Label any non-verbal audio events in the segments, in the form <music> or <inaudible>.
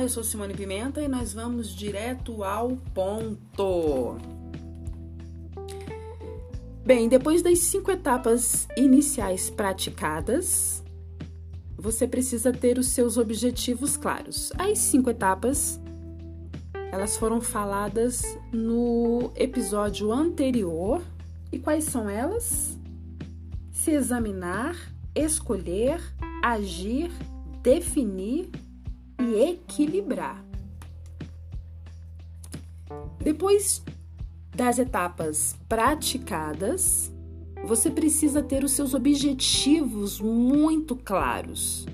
Eu sou Simone Pimenta e nós vamos direto ao ponto. Bem, depois das cinco etapas iniciais praticadas, você precisa ter os seus objetivos claros. As cinco etapas, elas foram faladas no episódio anterior. E quais são elas? Se examinar, escolher, agir, definir e equilibrar. Depois das etapas praticadas, você precisa ter os seus objetivos muito claros.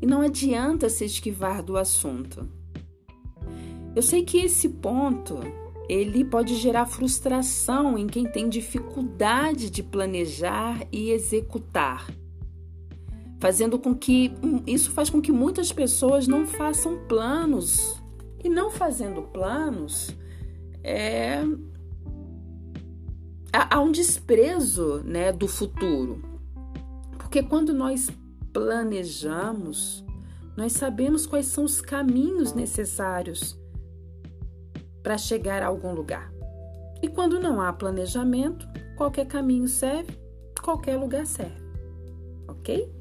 E não adianta se esquivar do assunto. Eu sei que esse ponto ele pode gerar frustração em quem tem dificuldade de planejar e executar fazendo com que hum, isso faz com que muitas pessoas não façam planos. E não fazendo planos é há um desprezo né do futuro. Porque quando nós planejamos nós sabemos quais são os caminhos necessários para chegar a algum lugar. E quando não há planejamento qualquer caminho serve qualquer lugar serve. Ok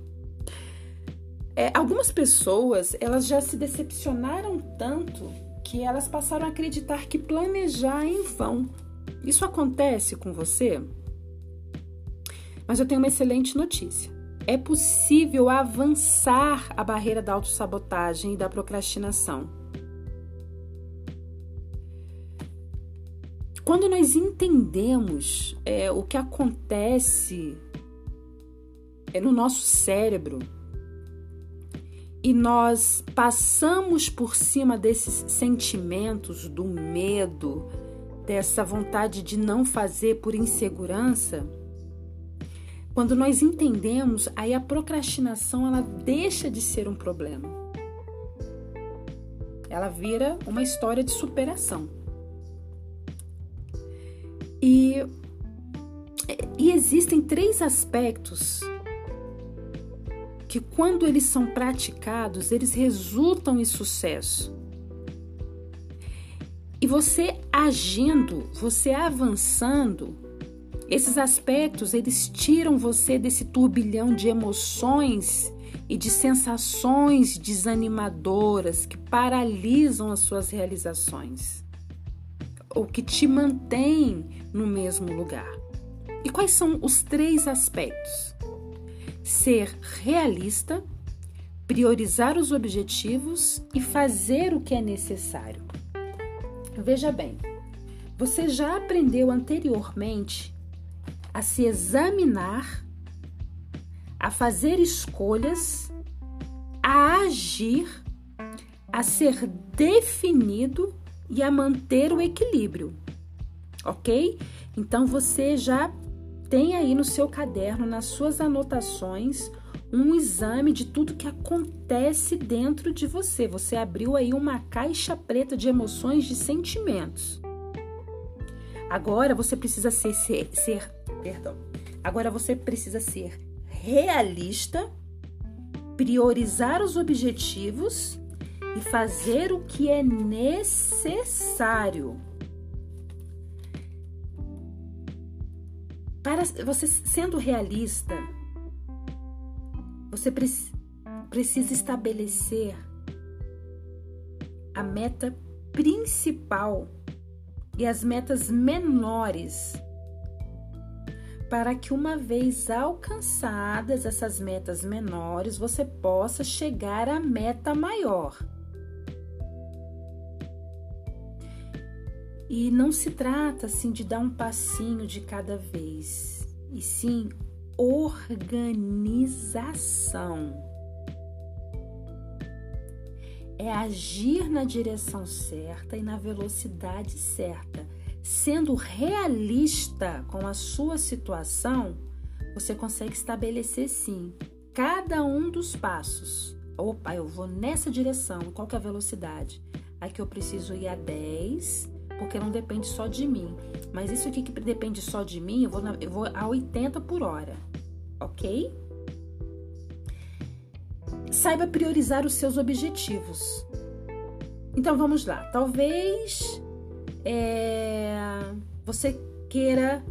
é, algumas pessoas elas já se decepcionaram tanto que elas passaram a acreditar que planejar é em vão. Isso acontece com você? Mas eu tenho uma excelente notícia. É possível avançar a barreira da autossabotagem e da procrastinação. Quando nós entendemos é, o que acontece é, no nosso cérebro, e nós passamos por cima desses sentimentos do medo, dessa vontade de não fazer por insegurança, quando nós entendemos, aí a procrastinação ela deixa de ser um problema. Ela vira uma história de superação. E, e existem três aspectos que quando eles são praticados, eles resultam em sucesso. E você agindo, você avançando, esses aspectos eles tiram você desse turbilhão de emoções e de sensações desanimadoras que paralisam as suas realizações ou que te mantêm no mesmo lugar. E quais são os três aspectos? Ser realista, priorizar os objetivos e fazer o que é necessário. Veja bem, você já aprendeu anteriormente a se examinar, a fazer escolhas, a agir, a ser definido e a manter o equilíbrio, ok? Então você já tem aí no seu caderno, nas suas anotações, um exame de tudo que acontece dentro de você. Você abriu aí uma caixa preta de emoções, de sentimentos. Agora você precisa ser, ser, ser perdão. Agora você precisa ser realista, priorizar os objetivos e fazer o que é necessário. Para você sendo realista, você precisa estabelecer a meta principal e as metas menores para que uma vez alcançadas essas metas menores, você possa chegar à meta maior. E não se trata assim de dar um passinho de cada vez, e sim organização. É agir na direção certa e na velocidade certa. Sendo realista com a sua situação, você consegue estabelecer sim cada um dos passos. Opa, eu vou nessa direção, qual que é a velocidade? Aqui eu preciso ir a 10, porque não depende só de mim. Mas isso aqui que depende só de mim, eu vou, na, eu vou a 80 por hora, ok? Saiba priorizar os seus objetivos. Então vamos lá. Talvez é, você queira.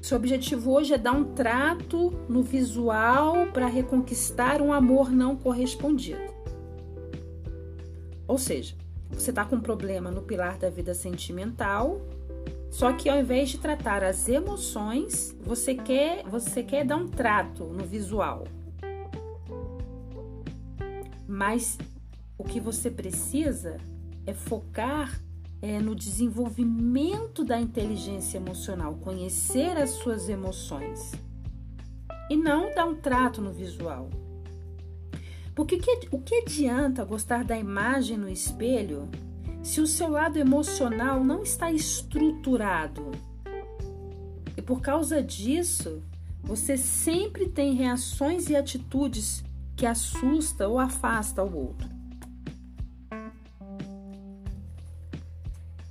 Seu objetivo hoje é dar um trato no visual para reconquistar um amor não correspondido. Ou seja, você está com um problema no pilar da vida sentimental, só que ao invés de tratar as emoções, você quer, você quer dar um trato no visual. Mas o que você precisa é focar é, no desenvolvimento da inteligência emocional, conhecer as suas emoções e não dar um trato no visual. Porque que, o que adianta gostar da imagem no espelho se o seu lado emocional não está estruturado? E por causa disso, você sempre tem reações e atitudes que assusta ou afasta o outro.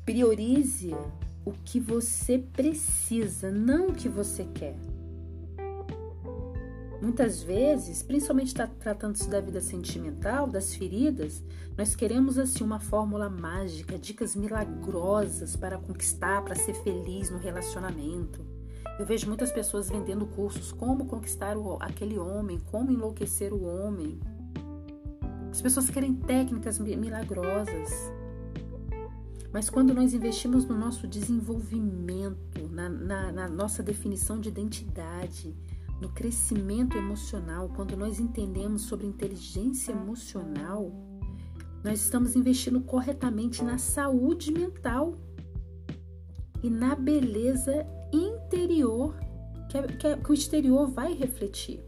Priorize o que você precisa, não o que você quer. Muitas vezes, principalmente tratando-se da vida sentimental, das feridas, nós queremos assim uma fórmula mágica, dicas milagrosas para conquistar, para ser feliz no relacionamento. Eu vejo muitas pessoas vendendo cursos como conquistar o, aquele homem, como enlouquecer o homem. As pessoas querem técnicas milagrosas. Mas quando nós investimos no nosso desenvolvimento, na, na, na nossa definição de identidade, no crescimento emocional, quando nós entendemos sobre inteligência emocional, nós estamos investindo corretamente na saúde mental e na beleza interior que, que, que o exterior vai refletir.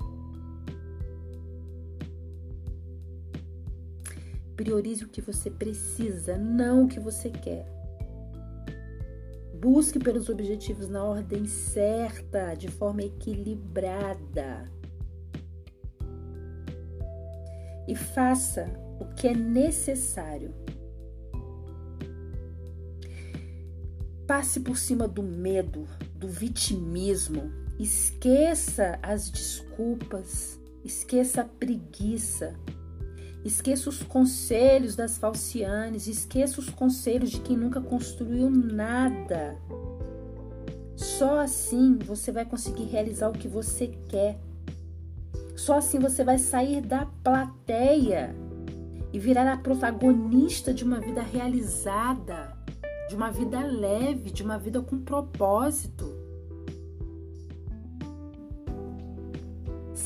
Priorize o que você precisa, não o que você quer. Busque pelos objetivos na ordem certa, de forma equilibrada. E faça o que é necessário. Passe por cima do medo, do vitimismo. Esqueça as desculpas, esqueça a preguiça, Esqueça os conselhos das falcianes, esqueça os conselhos de quem nunca construiu nada. Só assim você vai conseguir realizar o que você quer. Só assim você vai sair da plateia e virar a protagonista de uma vida realizada, de uma vida leve, de uma vida com propósito.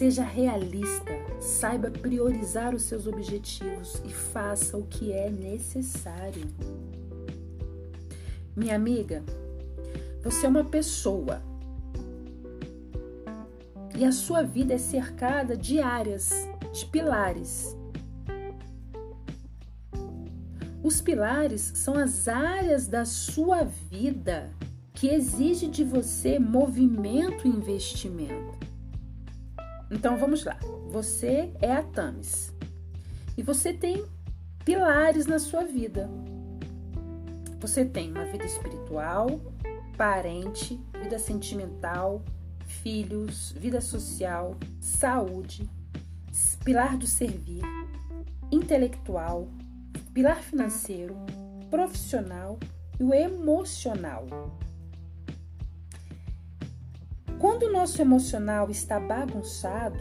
Seja realista, saiba priorizar os seus objetivos e faça o que é necessário. Minha amiga, você é uma pessoa e a sua vida é cercada de áreas, de pilares. Os pilares são as áreas da sua vida que exige de você movimento e investimento. Então vamos lá. Você é a Tamis. E você tem pilares na sua vida. Você tem uma vida espiritual, parente, vida sentimental, filhos, vida social, saúde, pilar do servir, intelectual, pilar financeiro, profissional e o emocional. Quando o nosso emocional está bagunçado,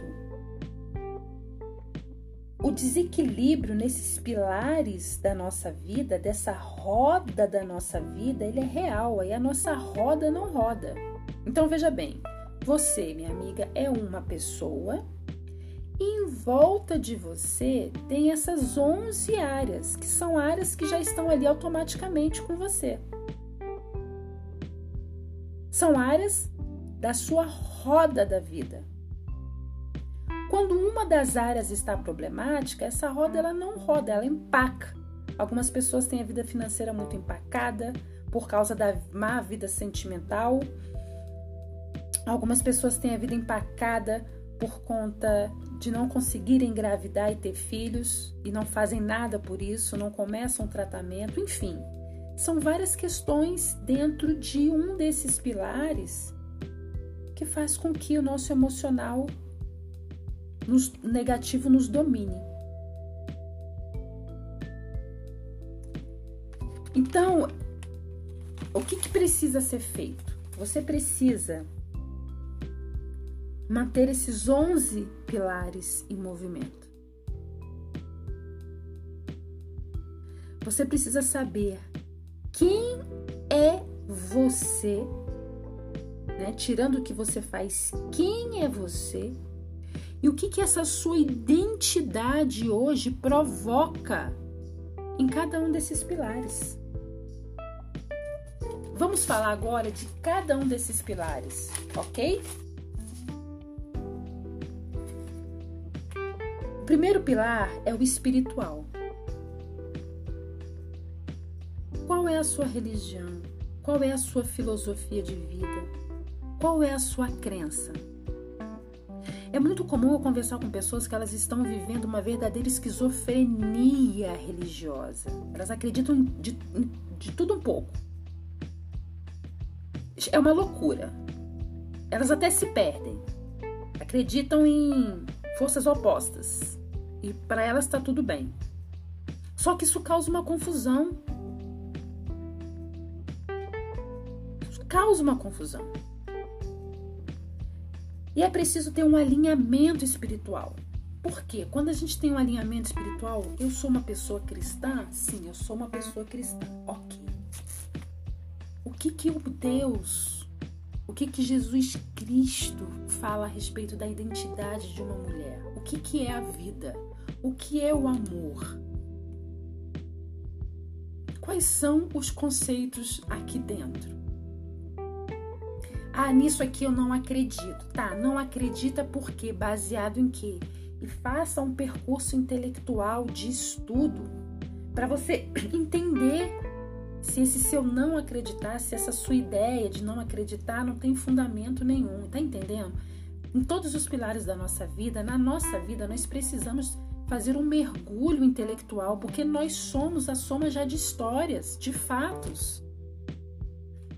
o desequilíbrio nesses pilares da nossa vida, dessa roda da nossa vida, ele é real, aí a nossa roda não roda. Então veja bem, você, minha amiga, é uma pessoa e em volta de você tem essas 11 áreas, que são áreas que já estão ali automaticamente com você. São áreas da sua roda da vida. Quando uma das áreas está problemática, essa roda ela não roda, ela empaca. Algumas pessoas têm a vida financeira muito empacada por causa da má vida sentimental. Algumas pessoas têm a vida empacada por conta de não conseguirem engravidar e ter filhos e não fazem nada por isso, não começam tratamento, enfim. São várias questões dentro de um desses pilares que faz com que o nosso emocional nos, negativo nos domine. Então, o que, que precisa ser feito? Você precisa manter esses 11 pilares em movimento. Você precisa saber quem é você, né? tirando o que você faz, quem é você e o que, que essa sua identidade hoje provoca em cada um desses pilares. Vamos falar agora de cada um desses pilares, ok? O primeiro pilar é o espiritual. Qual é a sua religião? Qual é a sua filosofia de vida? Qual é a sua crença? É muito comum eu conversar com pessoas que elas estão vivendo uma verdadeira esquizofrenia religiosa. Elas acreditam de, de tudo um pouco. É uma loucura. Elas até se perdem. Acreditam em forças opostas. E para elas está tudo bem. Só que isso causa uma confusão. Isso causa uma confusão. E é preciso ter um alinhamento espiritual. Por quê? Quando a gente tem um alinhamento espiritual, eu sou uma pessoa cristã? Sim, eu sou uma pessoa cristã. Ok o que que o Deus, o que que Jesus Cristo fala a respeito da identidade de uma mulher? O que que é a vida? O que é o amor? Quais são os conceitos aqui dentro? Ah, nisso aqui eu não acredito. Tá, não acredita por quê? Baseado em quê? E faça um percurso intelectual de estudo para você <clears throat> entender se esse seu não acreditar, se essa sua ideia de não acreditar não tem fundamento nenhum, tá entendendo? Em todos os pilares da nossa vida, na nossa vida, nós precisamos fazer um mergulho intelectual, porque nós somos a soma já de histórias, de fatos.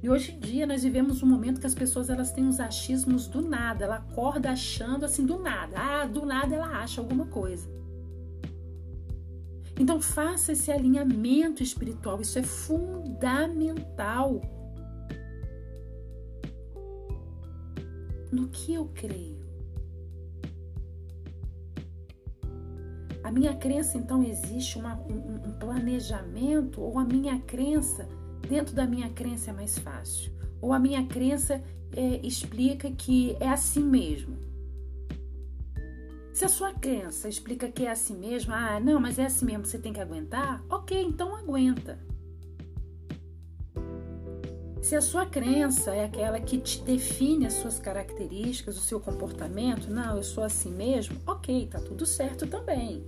E hoje em dia nós vivemos um momento que as pessoas elas têm uns achismos do nada, ela acorda achando assim do nada. Ah, do nada ela acha alguma coisa. Então faça esse alinhamento espiritual, isso é fundamental. No que eu creio? A minha crença, então, existe uma, um, um planejamento, ou a minha crença, dentro da minha crença é mais fácil, ou a minha crença é, explica que é assim mesmo. Se a sua crença explica que é assim mesmo, ah, não, mas é assim mesmo, você tem que aguentar, ok, então aguenta. Se a sua crença é aquela que te define as suas características, o seu comportamento, não, eu sou assim mesmo, ok, tá tudo certo também.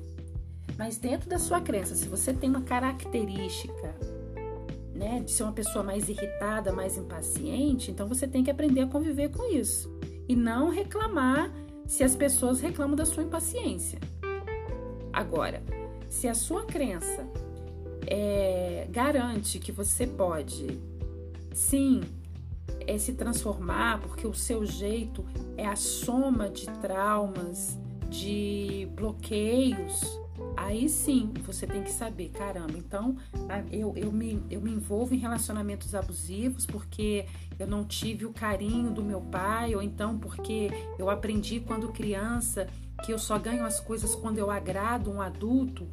Mas dentro da sua crença, se você tem uma característica, né, de ser uma pessoa mais irritada, mais impaciente, então você tem que aprender a conviver com isso e não reclamar se as pessoas reclamam da sua impaciência. Agora, se a sua crença é, garante que você pode, sim, é se transformar, porque o seu jeito é a soma de traumas, de bloqueios, aí sim você tem que saber, caramba, então eu, eu, me, eu me envolvo em relacionamentos abusivos porque eu não tive o carinho do meu pai, ou então porque eu aprendi quando criança que eu só ganho as coisas quando eu agrado um adulto.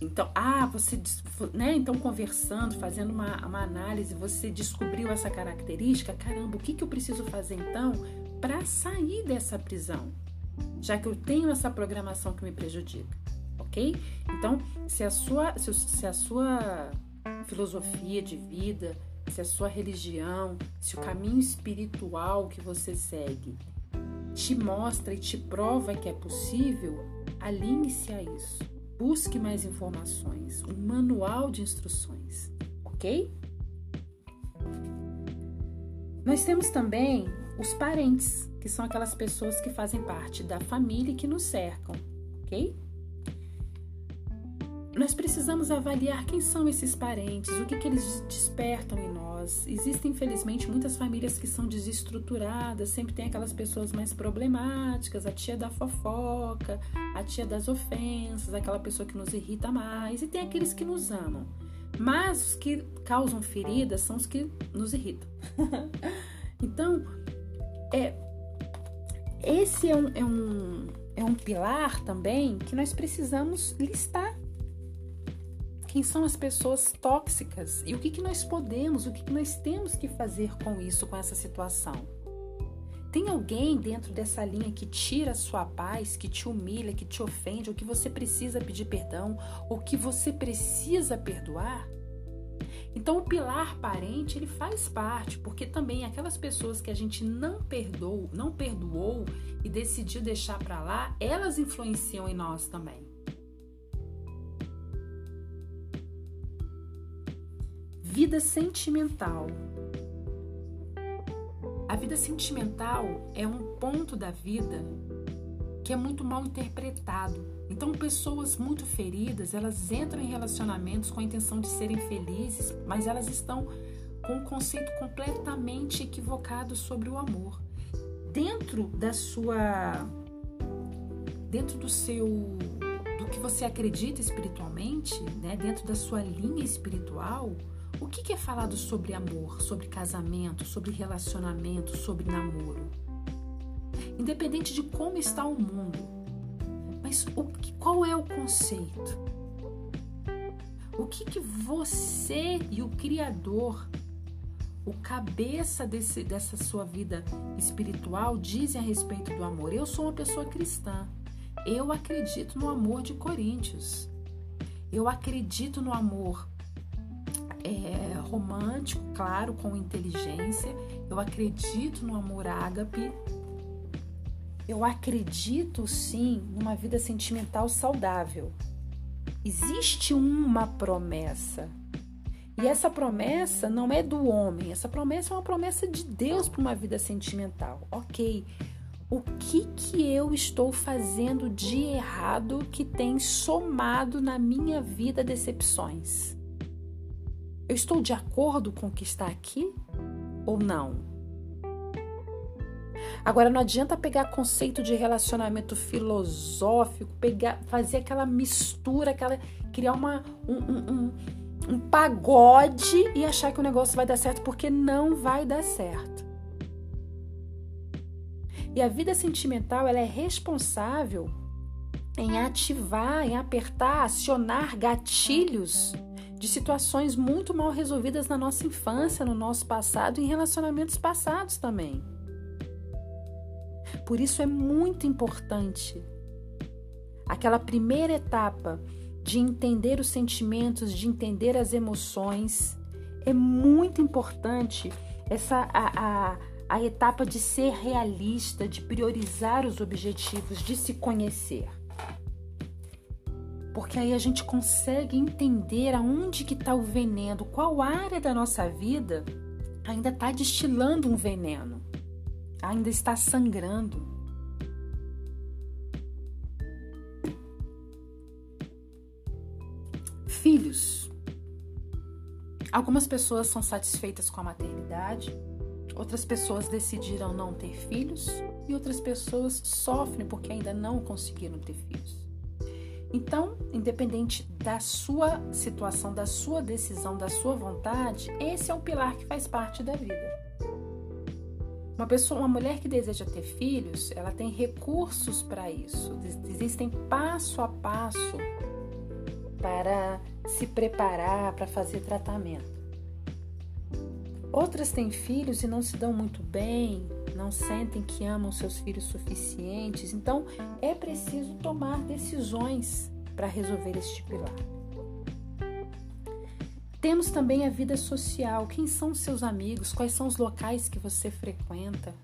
Então, ah, você, né? Então, conversando, fazendo uma, uma análise, você descobriu essa característica. Caramba, o que, que eu preciso fazer então para sair dessa prisão? Já que eu tenho essa programação que me prejudica ok? Então, se a sua, se a sua filosofia de vida, se a sua religião, se o caminho espiritual que você segue te mostra e te prova que é possível, alinhe-se a isso. Busque mais informações, um manual de instruções, ok? Nós temos também os parentes, que são aquelas pessoas que fazem parte da família e que nos cercam, ok? Nós precisamos avaliar quem são esses parentes, o que, que eles despertam em nós. Existem, infelizmente, muitas famílias que são desestruturadas, sempre tem aquelas pessoas mais problemáticas, a tia da fofoca, a tia das ofensas, aquela pessoa que nos irrita mais, e tem aqueles que nos amam. Mas os que causam feridas são os que nos irritam. <laughs> então, é, esse é um, é, um, é um pilar também que nós precisamos listar. Quem são as pessoas tóxicas e o que, que nós podemos, o que, que nós temos que fazer com isso, com essa situação. Tem alguém dentro dessa linha que tira a sua paz, que te humilha, que te ofende, ou que você precisa pedir perdão, ou que você precisa perdoar? Então o pilar parente, ele faz parte, porque também aquelas pessoas que a gente não perdoou, não perdoou e decidiu deixar para lá, elas influenciam em nós também. Vida sentimental. A vida sentimental é um ponto da vida que é muito mal interpretado. Então, pessoas muito feridas, elas entram em relacionamentos com a intenção de serem felizes, mas elas estão com um conceito completamente equivocado sobre o amor. Dentro da sua dentro do seu do que você acredita espiritualmente, né, dentro da sua linha espiritual, o que é falado sobre amor, sobre casamento, sobre relacionamento, sobre namoro? Independente de como está o mundo, mas o que, qual é o conceito? O que, que você e o Criador, o cabeça desse, dessa sua vida espiritual, dizem a respeito do amor? Eu sou uma pessoa cristã. Eu acredito no amor de Coríntios. Eu acredito no amor é, romântico, claro, com inteligência. Eu acredito no amor ágape. Eu acredito sim numa vida sentimental saudável. Existe uma promessa. E essa promessa não é do homem, essa promessa é uma promessa de Deus para uma vida sentimental. Ok, o que que eu estou fazendo de errado que tem somado na minha vida decepções? Eu estou de acordo com o que está aqui ou não? Agora não adianta pegar conceito de relacionamento filosófico, pegar, fazer aquela mistura, aquela criar uma um, um, um, um pagode e achar que o negócio vai dar certo porque não vai dar certo. E a vida sentimental ela é responsável em ativar, em apertar, acionar gatilhos de situações muito mal resolvidas na nossa infância, no nosso passado e em relacionamentos passados também. Por isso é muito importante aquela primeira etapa de entender os sentimentos, de entender as emoções. É muito importante essa a, a, a etapa de ser realista, de priorizar os objetivos, de se conhecer porque aí a gente consegue entender aonde que está o veneno, qual área da nossa vida ainda está destilando um veneno, ainda está sangrando. Filhos. Algumas pessoas são satisfeitas com a maternidade, outras pessoas decidiram não ter filhos e outras pessoas sofrem porque ainda não conseguiram ter filhos. Então, independente da sua situação, da sua decisão, da sua vontade, esse é um pilar que faz parte da vida. Uma pessoa, uma mulher que deseja ter filhos, ela tem recursos para isso. Existem passo a passo para se preparar para fazer tratamento. Outras têm filhos e não se dão muito bem, não sentem que amam seus filhos suficientes. Então, é preciso tomar decisões para resolver este pilar. Temos também a vida social. Quem são seus amigos? Quais são os locais que você frequenta?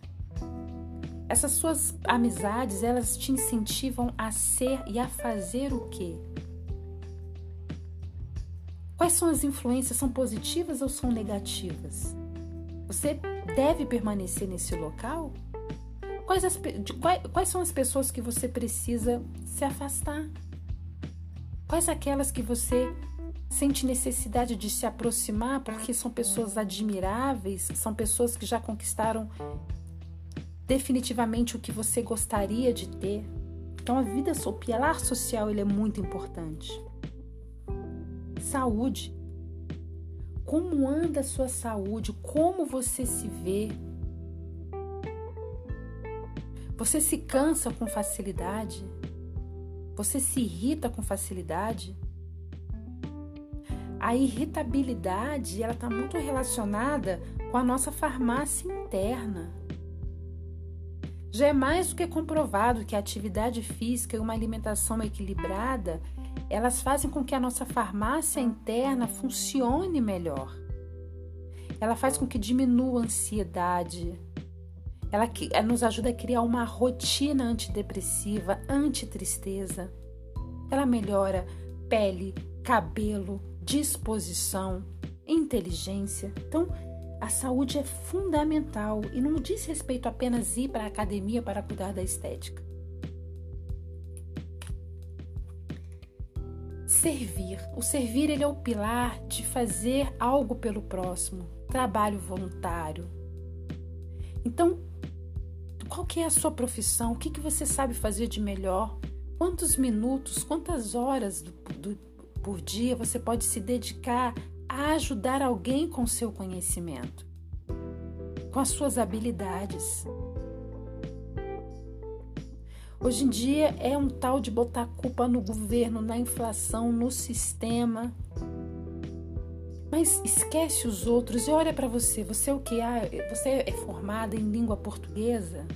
Essas suas amizades, elas te incentivam a ser e a fazer o quê? Quais são as influências? São positivas ou são negativas? Você deve permanecer nesse local? Quais, as, de, quais, quais são as pessoas que você precisa se afastar? Quais aquelas que você sente necessidade de se aproximar porque são pessoas admiráveis, são pessoas que já conquistaram definitivamente o que você gostaria de ter? Então a vida, o pilar social ele é muito importante. Saúde. Como anda a sua saúde? Como você se vê? Você se cansa com facilidade? Você se irrita com facilidade? A irritabilidade ela está muito relacionada com a nossa farmácia interna. Já é mais do que comprovado que a atividade física e uma alimentação equilibrada elas fazem com que a nossa farmácia interna funcione melhor. Ela faz com que diminua a ansiedade. Ela nos ajuda a criar uma rotina antidepressiva, antitristeza. Ela melhora pele, cabelo, disposição, inteligência. Então, a saúde é fundamental e não diz respeito apenas ir para a academia para cuidar da estética. Servir. O servir ele é o pilar de fazer algo pelo próximo, trabalho voluntário. Então, qual que é a sua profissão? O que, que você sabe fazer de melhor? Quantos minutos, quantas horas do, do, por dia você pode se dedicar a ajudar alguém com seu conhecimento, com as suas habilidades? Hoje em dia é um tal de botar culpa no governo, na inflação, no sistema. Mas esquece os outros e olha para você. Você é o que? Ah, você é formada em língua portuguesa?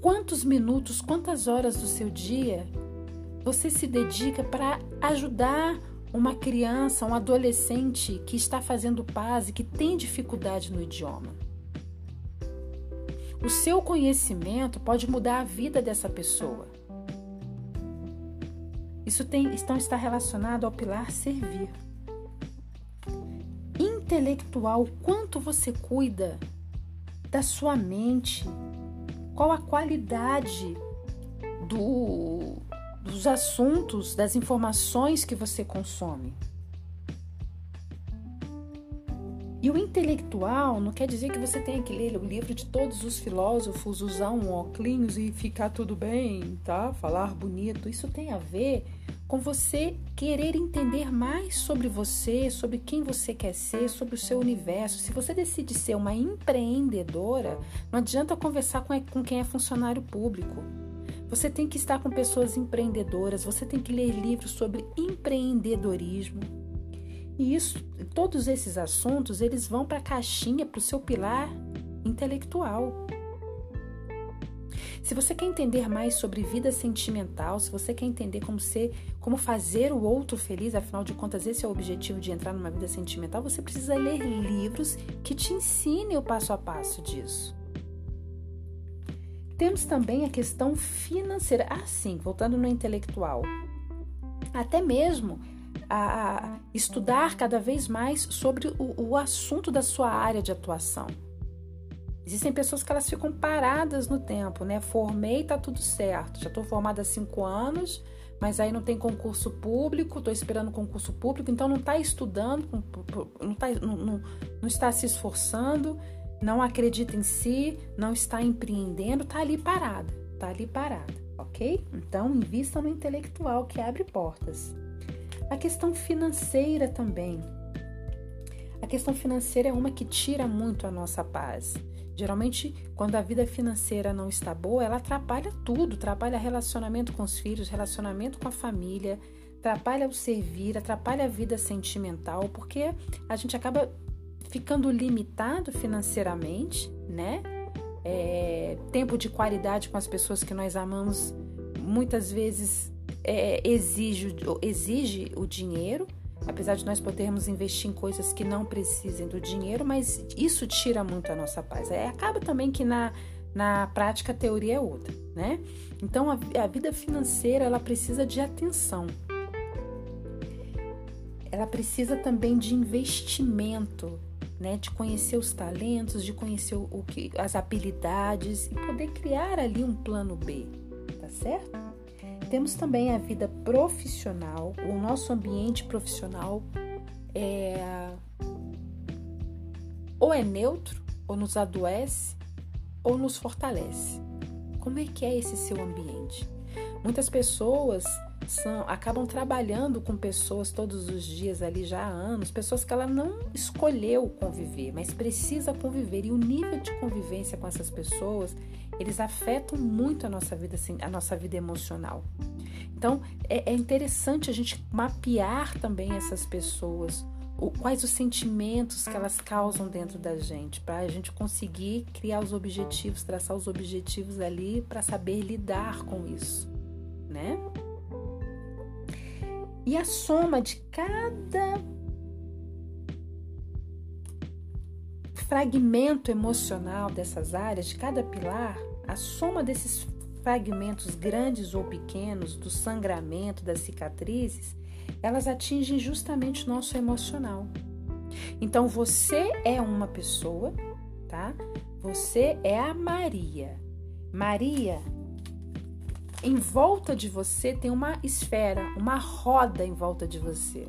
Quantos minutos, quantas horas do seu dia você se dedica para ajudar uma criança, um adolescente que está fazendo paz e que tem dificuldade no idioma? O seu conhecimento pode mudar a vida dessa pessoa. Isso tem, então está relacionado ao pilar servir. Intelectual, quanto você cuida da sua mente? Qual a qualidade do, dos assuntos, das informações que você consome? E o intelectual não quer dizer que você tenha que ler o livro de todos os filósofos, usar um óculos e ficar tudo bem, tá? Falar bonito. Isso tem a ver com você querer entender mais sobre você, sobre quem você quer ser, sobre o seu universo. Se você decide ser uma empreendedora, não adianta conversar com, quem é funcionário público. Você tem que estar com pessoas empreendedoras, você tem que ler livros sobre empreendedorismo. E isso, todos esses assuntos, eles vão para a caixinha, para o seu pilar intelectual. Se você quer entender mais sobre vida sentimental, se você quer entender como ser, como fazer o outro feliz, afinal de contas esse é o objetivo de entrar numa vida sentimental, você precisa ler livros que te ensinem o passo a passo disso. Temos também a questão financeira. Ah, sim, voltando no intelectual. Até mesmo a estudar cada vez mais sobre o, o assunto da sua área de atuação. Existem pessoas que elas ficam paradas no tempo, né? Formei, tá tudo certo. Já estou formada há cinco anos, mas aí não tem concurso público, estou esperando concurso público, então não está estudando, não, tá, não, não, não está se esforçando, não acredita em si, não está empreendendo, está ali parada, está ali parada, ok? Então invista no intelectual que abre portas. A questão financeira também. A questão financeira é uma que tira muito a nossa paz. Geralmente, quando a vida financeira não está boa, ela atrapalha tudo, atrapalha relacionamento com os filhos, relacionamento com a família, atrapalha o servir, atrapalha a vida sentimental, porque a gente acaba ficando limitado financeiramente, né? É, tempo de qualidade com as pessoas que nós amamos muitas vezes é, exige, exige o dinheiro, apesar de nós podermos investir em coisas que não precisem do dinheiro, mas isso tira muito a nossa paz. É, acaba também que na, na prática a teoria é outra, né? Então a, a vida financeira ela precisa de atenção. Ela precisa também de investimento, né, de conhecer os talentos, de conhecer o que, as habilidades e poder criar ali um plano B, tá certo? Temos também a vida profissional, o nosso ambiente profissional é ou é neutro, ou nos adoece, ou nos fortalece. Como é que é esse seu ambiente? Muitas pessoas são, acabam trabalhando com pessoas todos os dias ali já há anos, pessoas que ela não escolheu conviver, mas precisa conviver. E o nível de convivência com essas pessoas, eles afetam muito a nossa vida, assim, a nossa vida emocional. Então, é, é interessante a gente mapear também essas pessoas, o, quais os sentimentos que elas causam dentro da gente, para a gente conseguir criar os objetivos, traçar os objetivos ali para saber lidar com isso, né? E a soma de cada fragmento emocional dessas áreas, de cada pilar, a soma desses fragmentos grandes ou pequenos do sangramento, das cicatrizes, elas atingem justamente o nosso emocional. Então você é uma pessoa, tá? Você é a Maria. Maria, em volta de você tem uma esfera, uma roda em volta de você.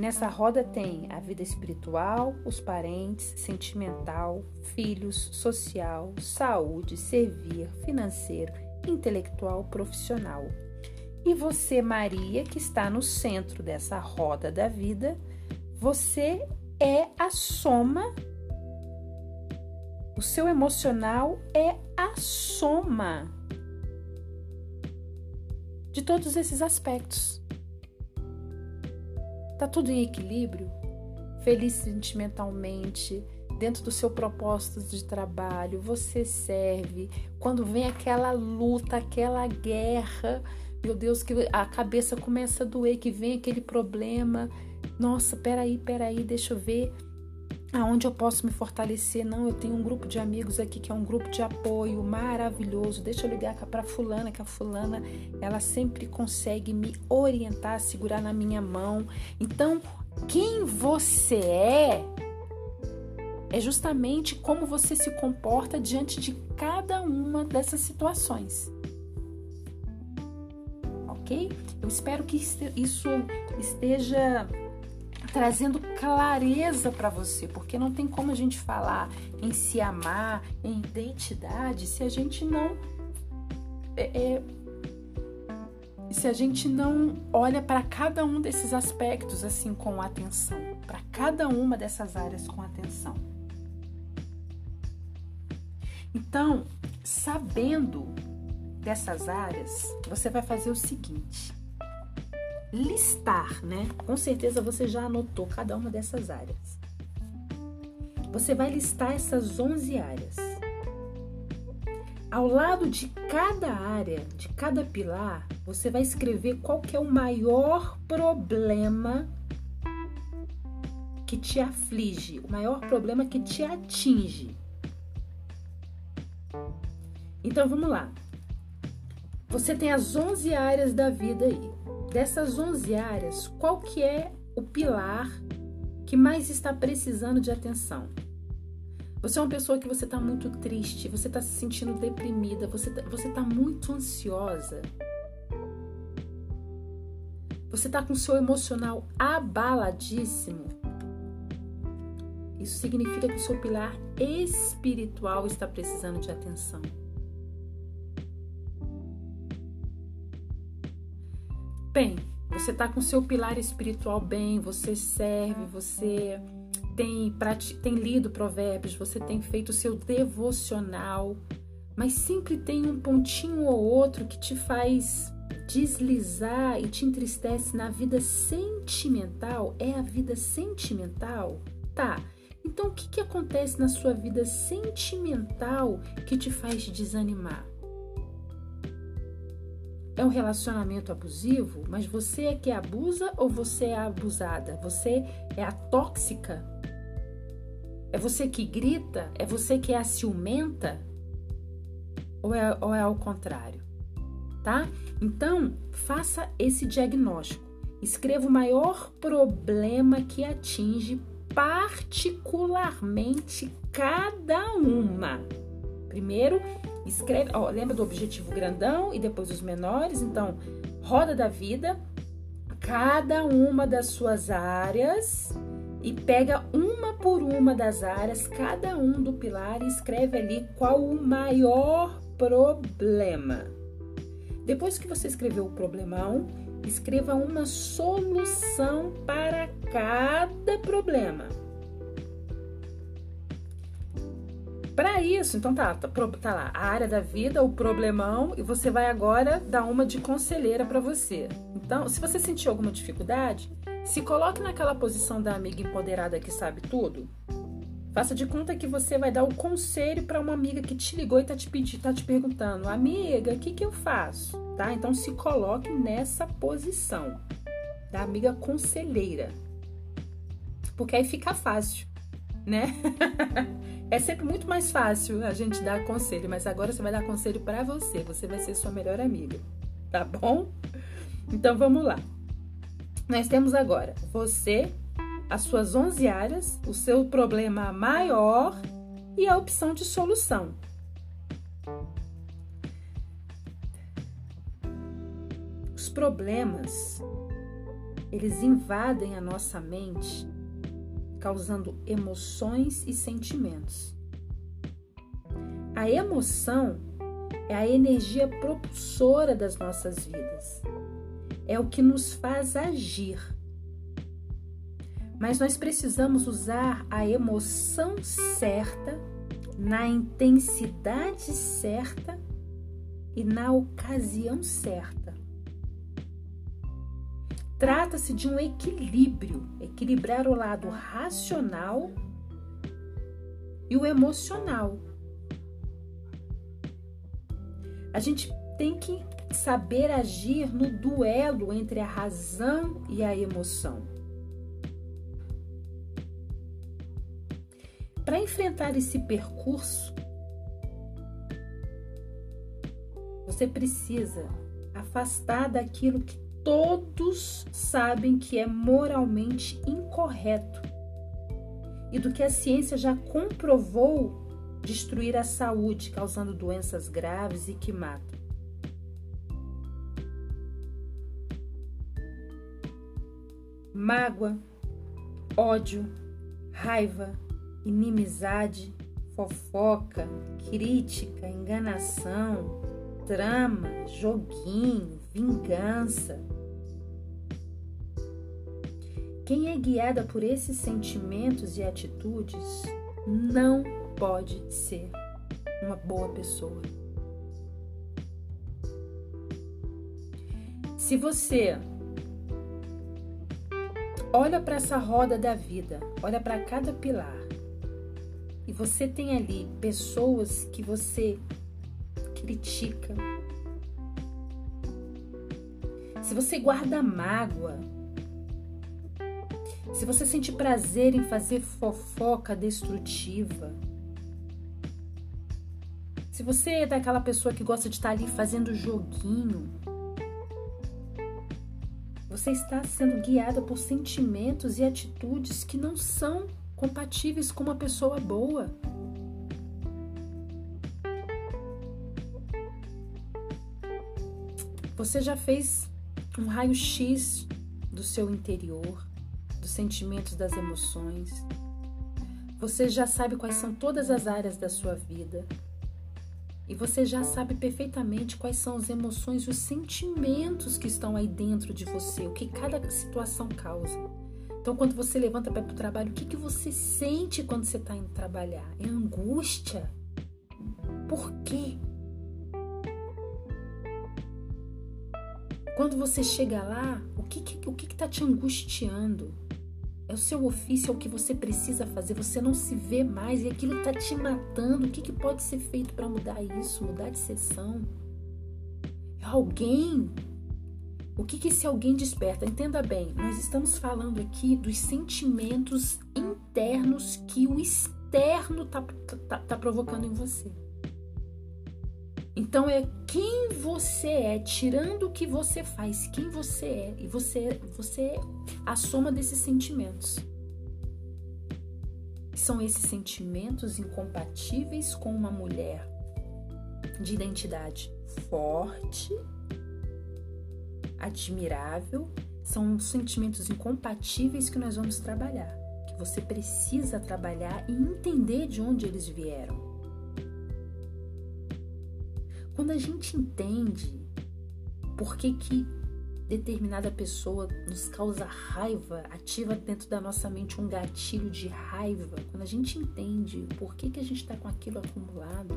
Nessa roda tem a vida espiritual, os parentes, sentimental, filhos, social, saúde, servir, financeiro, intelectual, profissional. E você, Maria, que está no centro dessa roda da vida, você é a soma. O seu emocional é a soma de todos esses aspectos. Tá tudo em equilíbrio? Feliz sentimentalmente, dentro do seu propósito de trabalho, você serve. Quando vem aquela luta, aquela guerra, meu Deus, que a cabeça começa a doer, que vem aquele problema. Nossa, peraí, peraí, deixa eu ver aonde eu posso me fortalecer. Não, eu tenho um grupo de amigos aqui que é um grupo de apoio maravilhoso. Deixa eu ligar para fulana, que a fulana, ela sempre consegue me orientar, segurar na minha mão. Então, quem você é é justamente como você se comporta diante de cada uma dessas situações. OK? Eu espero que isso esteja trazendo clareza para você, porque não tem como a gente falar em se amar, em identidade, se a gente não é, é, se a gente não olha para cada um desses aspectos assim com atenção, para cada uma dessas áreas com atenção. Então, sabendo dessas áreas, você vai fazer o seguinte: listar, né? Com certeza você já anotou cada uma dessas áreas. Você vai listar essas 11 áreas. Ao lado de cada área, de cada pilar, você vai escrever qual que é o maior problema que te aflige, o maior problema que te atinge. Então vamos lá. Você tem as 11 áreas da vida aí. Dessas 11 áreas, qual que é o pilar que mais está precisando de atenção? Você é uma pessoa que você está muito triste, você está se sentindo deprimida, você está tá muito ansiosa. Você está com seu emocional abaladíssimo. Isso significa que o seu pilar espiritual está precisando de atenção. Bem, você está com seu pilar espiritual bem, você serve, você tem, tem lido provérbios, você tem feito o seu devocional, mas sempre tem um pontinho ou outro que te faz deslizar e te entristece na vida sentimental. É a vida sentimental? Tá. Então, o que, que acontece na sua vida sentimental que te faz desanimar? É um relacionamento abusivo, mas você é que abusa ou você é abusada? Você é a tóxica? É você que grita? É você que é a ciumenta? Ou é, ou é ao contrário? Tá? Então, faça esse diagnóstico. Escreva o maior problema que atinge particularmente cada uma. Primeiro, Escreve, ó, lembra do objetivo grandão e depois os menores? Então, roda da vida, cada uma das suas áreas e pega uma por uma das áreas, cada um do pilar e escreve ali qual o maior problema. Depois que você escreveu o problemão, escreva uma solução para cada problema. Para isso, então tá, tá, tá, lá, a área da vida, o problemão, e você vai agora dar uma de conselheira para você. Então, se você sentir alguma dificuldade, se coloque naquela posição da amiga empoderada que sabe tudo. Faça de conta que você vai dar o conselho para uma amiga que te ligou e tá te pedindo, tá te perguntando, amiga, o que que eu faço? Tá? Então se coloque nessa posição da amiga conselheira, porque aí fica fácil, né? <laughs> É sempre muito mais fácil a gente dar conselho, mas agora você vai dar conselho para você. Você vai ser sua melhor amiga, tá bom? Então vamos lá. Nós temos agora você, as suas 11 áreas, o seu problema maior e a opção de solução. Os problemas, eles invadem a nossa mente causando emoções e sentimentos. A emoção é a energia propulsora das nossas vidas. É o que nos faz agir. Mas nós precisamos usar a emoção certa, na intensidade certa e na ocasião certa. Trata-se de um equilíbrio, equilibrar o lado racional e o emocional. A gente tem que saber agir no duelo entre a razão e a emoção. Para enfrentar esse percurso, você precisa afastar daquilo que todos sabem que é moralmente incorreto e do que a ciência já comprovou destruir a saúde, causando doenças graves e que matam. Mágoa, ódio, raiva, inimizade, fofoca, crítica, enganação, trama, joguinho, vingança. Quem é guiada por esses sentimentos e atitudes não pode ser uma boa pessoa. Se você olha para essa roda da vida, olha para cada pilar, e você tem ali pessoas que você critica, se você guarda mágoa, se você sente prazer em fazer fofoca destrutiva, se você é daquela pessoa que gosta de estar ali fazendo joguinho, você está sendo guiada por sentimentos e atitudes que não são compatíveis com uma pessoa boa. Você já fez um raio-x do seu interior, dos sentimentos, das emoções. Você já sabe quais são todas as áreas da sua vida. E você já sabe perfeitamente quais são as emoções e os sentimentos que estão aí dentro de você, o que cada situação causa. Então, quando você levanta para ir para o trabalho, o que, que você sente quando você está indo trabalhar? É angústia? Por quê? Quando você chega lá, o que que, o que está te angustiando? É o seu ofício, é o que você precisa fazer. Você não se vê mais e aquilo está te matando. O que, que pode ser feito para mudar isso? Mudar de sessão? É alguém. O que, que esse alguém desperta? Entenda bem, nós estamos falando aqui dos sentimentos internos que o externo está tá, tá provocando em você. Então é quem você é, tirando o que você faz, quem você é, e você, você é a soma desses sentimentos. São esses sentimentos incompatíveis com uma mulher de identidade forte, admirável, são sentimentos incompatíveis que nós vamos trabalhar, que você precisa trabalhar e entender de onde eles vieram. Quando a gente entende por que, que determinada pessoa nos causa raiva, ativa dentro da nossa mente um gatilho de raiva, quando a gente entende por que, que a gente está com aquilo acumulado.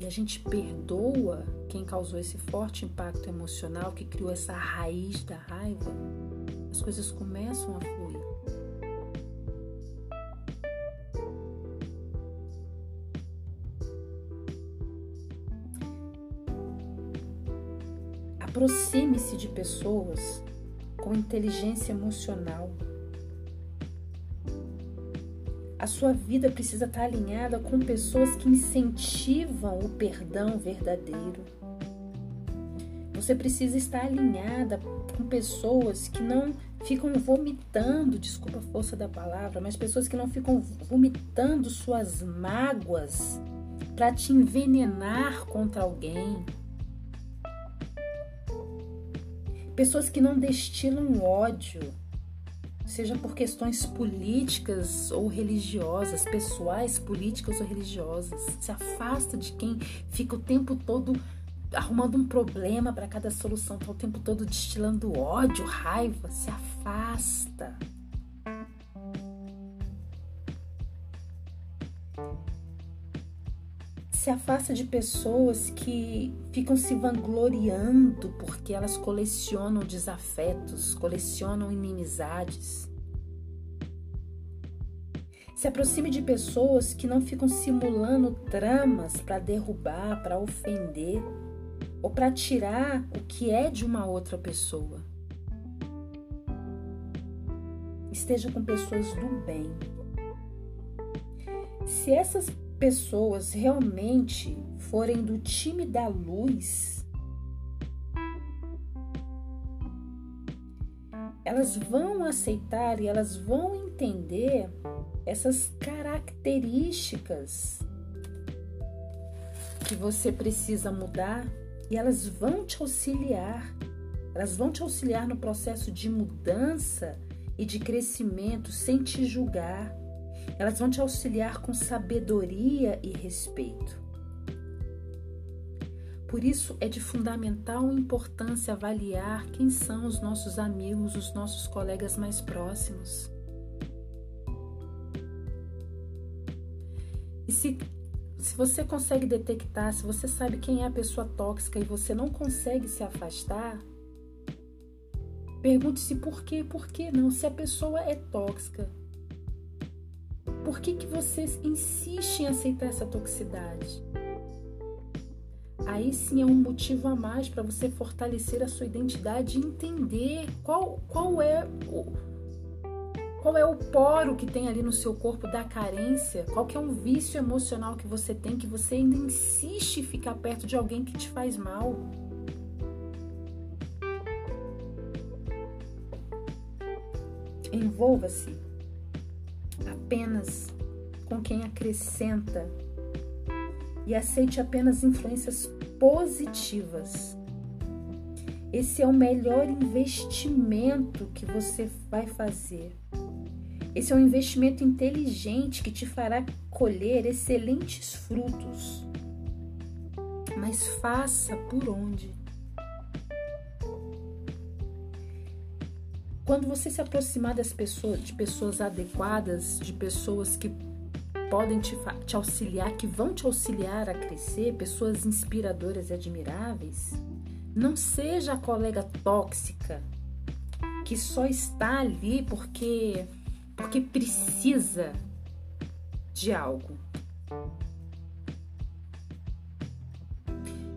E a gente perdoa quem causou esse forte impacto emocional, que criou essa raiz da raiva, as coisas começam a fluir. Aproxime-se de pessoas com inteligência emocional. A sua vida precisa estar alinhada com pessoas que incentivam o perdão verdadeiro. Você precisa estar alinhada com pessoas que não ficam vomitando, desculpa a força da palavra, mas pessoas que não ficam vomitando suas mágoas para te envenenar contra alguém pessoas que não destilam ódio, seja por questões políticas ou religiosas, pessoais, políticas ou religiosas. Se afasta de quem fica o tempo todo arrumando um problema para cada solução, tá o tempo todo destilando ódio, raiva. Se afasta. Se afasta de pessoas que ficam se vangloriando porque elas colecionam desafetos, colecionam inimizades. Se aproxime de pessoas que não ficam simulando tramas para derrubar, para ofender ou para tirar o que é de uma outra pessoa. Esteja com pessoas do bem. Se essas pessoas realmente forem do time da luz, elas vão aceitar e elas vão entender essas características que você precisa mudar e elas vão te auxiliar. Elas vão te auxiliar no processo de mudança e de crescimento sem te julgar elas vão te auxiliar com sabedoria e respeito. Por isso é de fundamental importância avaliar quem são os nossos amigos, os nossos colegas mais próximos. E se, se você consegue detectar, se você sabe quem é a pessoa tóxica e você não consegue se afastar, pergunte-se por quê, por que não? Se a pessoa é tóxica, por que, que você insiste em aceitar essa toxicidade? Aí sim é um motivo a mais para você fortalecer a sua identidade e entender qual, qual é o qual é o poro que tem ali no seu corpo da carência, qual que é um vício emocional que você tem que você ainda insiste em ficar perto de alguém que te faz mal. Envolva-se apenas com quem acrescenta e aceite apenas influências positivas. Esse é o melhor investimento que você vai fazer. Esse é um investimento inteligente que te fará colher excelentes frutos. Mas faça por onde? Quando você se aproximar das pessoas, de pessoas adequadas, de pessoas que podem te, te auxiliar, que vão te auxiliar a crescer, pessoas inspiradoras e admiráveis, não seja a colega tóxica que só está ali porque porque precisa de algo.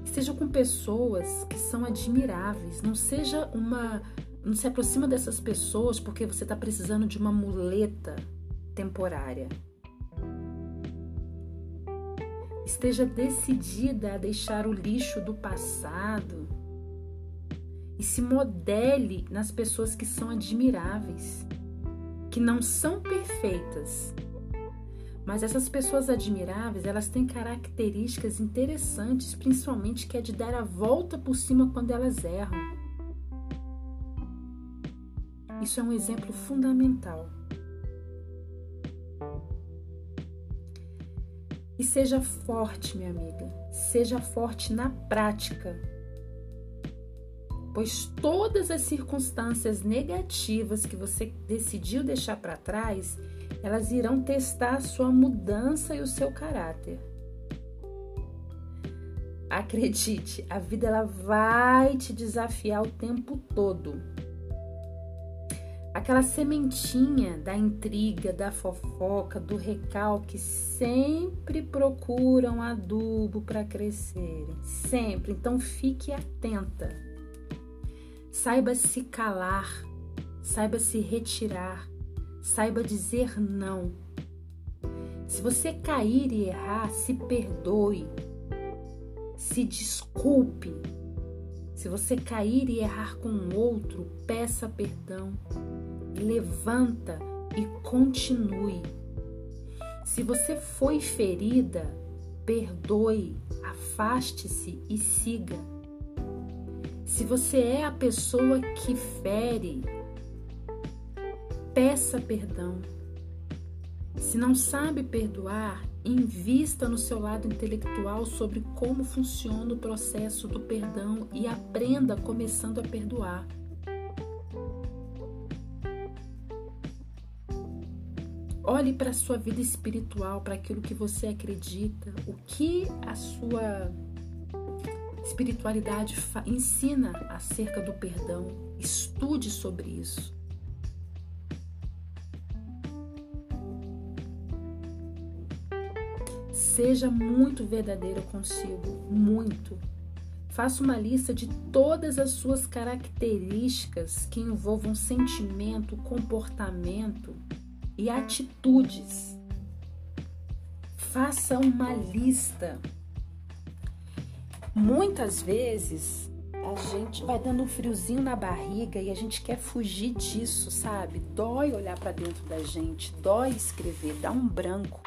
Seja com pessoas que são admiráveis, não seja uma não se aproxima dessas pessoas porque você está precisando de uma muleta temporária. Esteja decidida a deixar o lixo do passado e se modele nas pessoas que são admiráveis, que não são perfeitas. Mas essas pessoas admiráveis, elas têm características interessantes, principalmente que é de dar a volta por cima quando elas erram. Isso é um exemplo fundamental. E seja forte, minha amiga. Seja forte na prática. Pois todas as circunstâncias negativas que você decidiu deixar para trás, elas irão testar a sua mudança e o seu caráter. Acredite, a vida ela vai te desafiar o tempo todo. Aquela sementinha da intriga, da fofoca, do recalque sempre procuram adubo para crescerem, sempre. Então fique atenta. Saiba se calar, saiba se retirar, saiba dizer não. Se você cair e errar, se perdoe, se desculpe. Se você cair e errar com outro, peça perdão. Levanta e continue. Se você foi ferida, perdoe, afaste-se e siga. Se você é a pessoa que fere, peça perdão. Se não sabe perdoar, invista no seu lado intelectual sobre como funciona o processo do perdão e aprenda começando a perdoar. Olhe para a sua vida espiritual, para aquilo que você acredita, o que a sua espiritualidade ensina acerca do perdão. Estude sobre isso. Seja muito verdadeiro consigo, muito. Faça uma lista de todas as suas características que envolvam sentimento, comportamento e atitudes. Faça uma lista. Muitas vezes a gente vai dando um friozinho na barriga e a gente quer fugir disso, sabe? Dói olhar para dentro da gente, dói escrever, dá um branco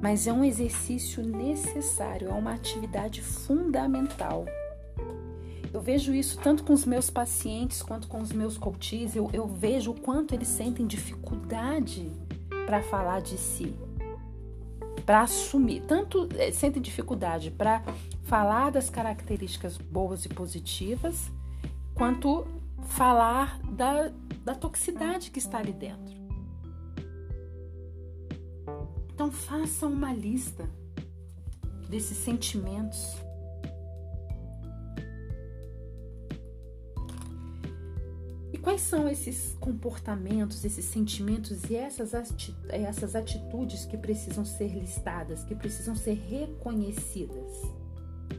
mas é um exercício necessário, é uma atividade fundamental. Eu vejo isso tanto com os meus pacientes quanto com os meus coaches, eu, eu vejo o quanto eles sentem dificuldade para falar de si, para assumir, tanto é, sentem dificuldade para falar das características boas e positivas, quanto falar da, da toxicidade que está ali dentro. Então faça uma lista desses sentimentos. Quais são esses comportamentos, esses sentimentos e essas, essas atitudes que precisam ser listadas, que precisam ser reconhecidas?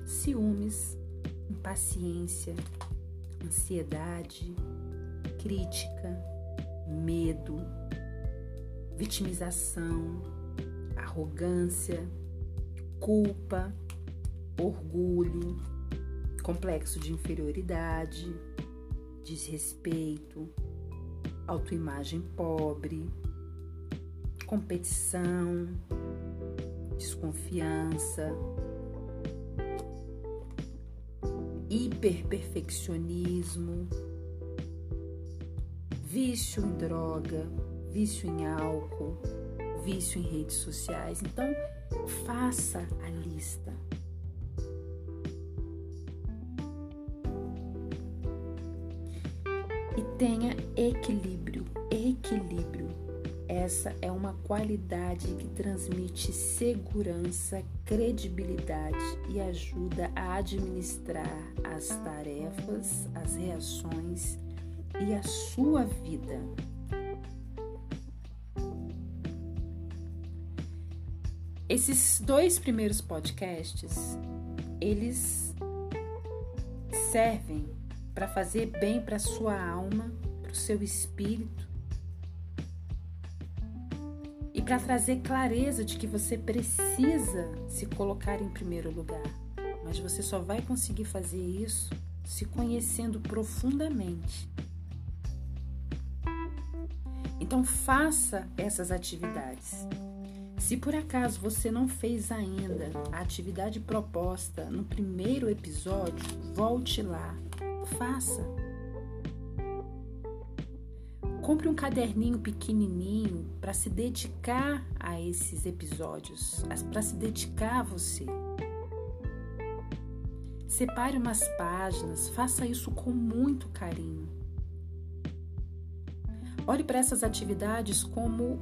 Ciúmes, impaciência, ansiedade, crítica, medo, vitimização, arrogância, culpa, orgulho, complexo de inferioridade, desrespeito, autoimagem pobre, competição, desconfiança, hiperperfeccionismo, vício em droga, vício em álcool vício em redes sociais. Então, faça a lista. Tenha equilíbrio. Equilíbrio. Essa é uma qualidade que transmite segurança, credibilidade e ajuda a administrar as tarefas, as reações e a sua vida. Esses dois primeiros podcasts, eles servem para fazer bem para sua alma, para o seu espírito e para trazer clareza de que você precisa se colocar em primeiro lugar. Mas você só vai conseguir fazer isso se conhecendo profundamente. Então faça essas atividades. Se por acaso você não fez ainda a atividade proposta no primeiro episódio, volte lá, faça. Compre um caderninho pequenininho para se dedicar a esses episódios, para se dedicar a você. Separe umas páginas, faça isso com muito carinho. Olhe para essas atividades como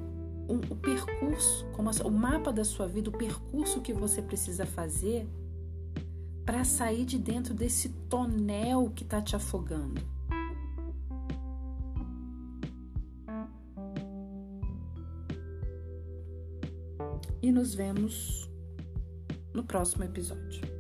o percurso, como o mapa da sua vida, o percurso que você precisa fazer para sair de dentro desse tonel que está te afogando. E nos vemos no próximo episódio.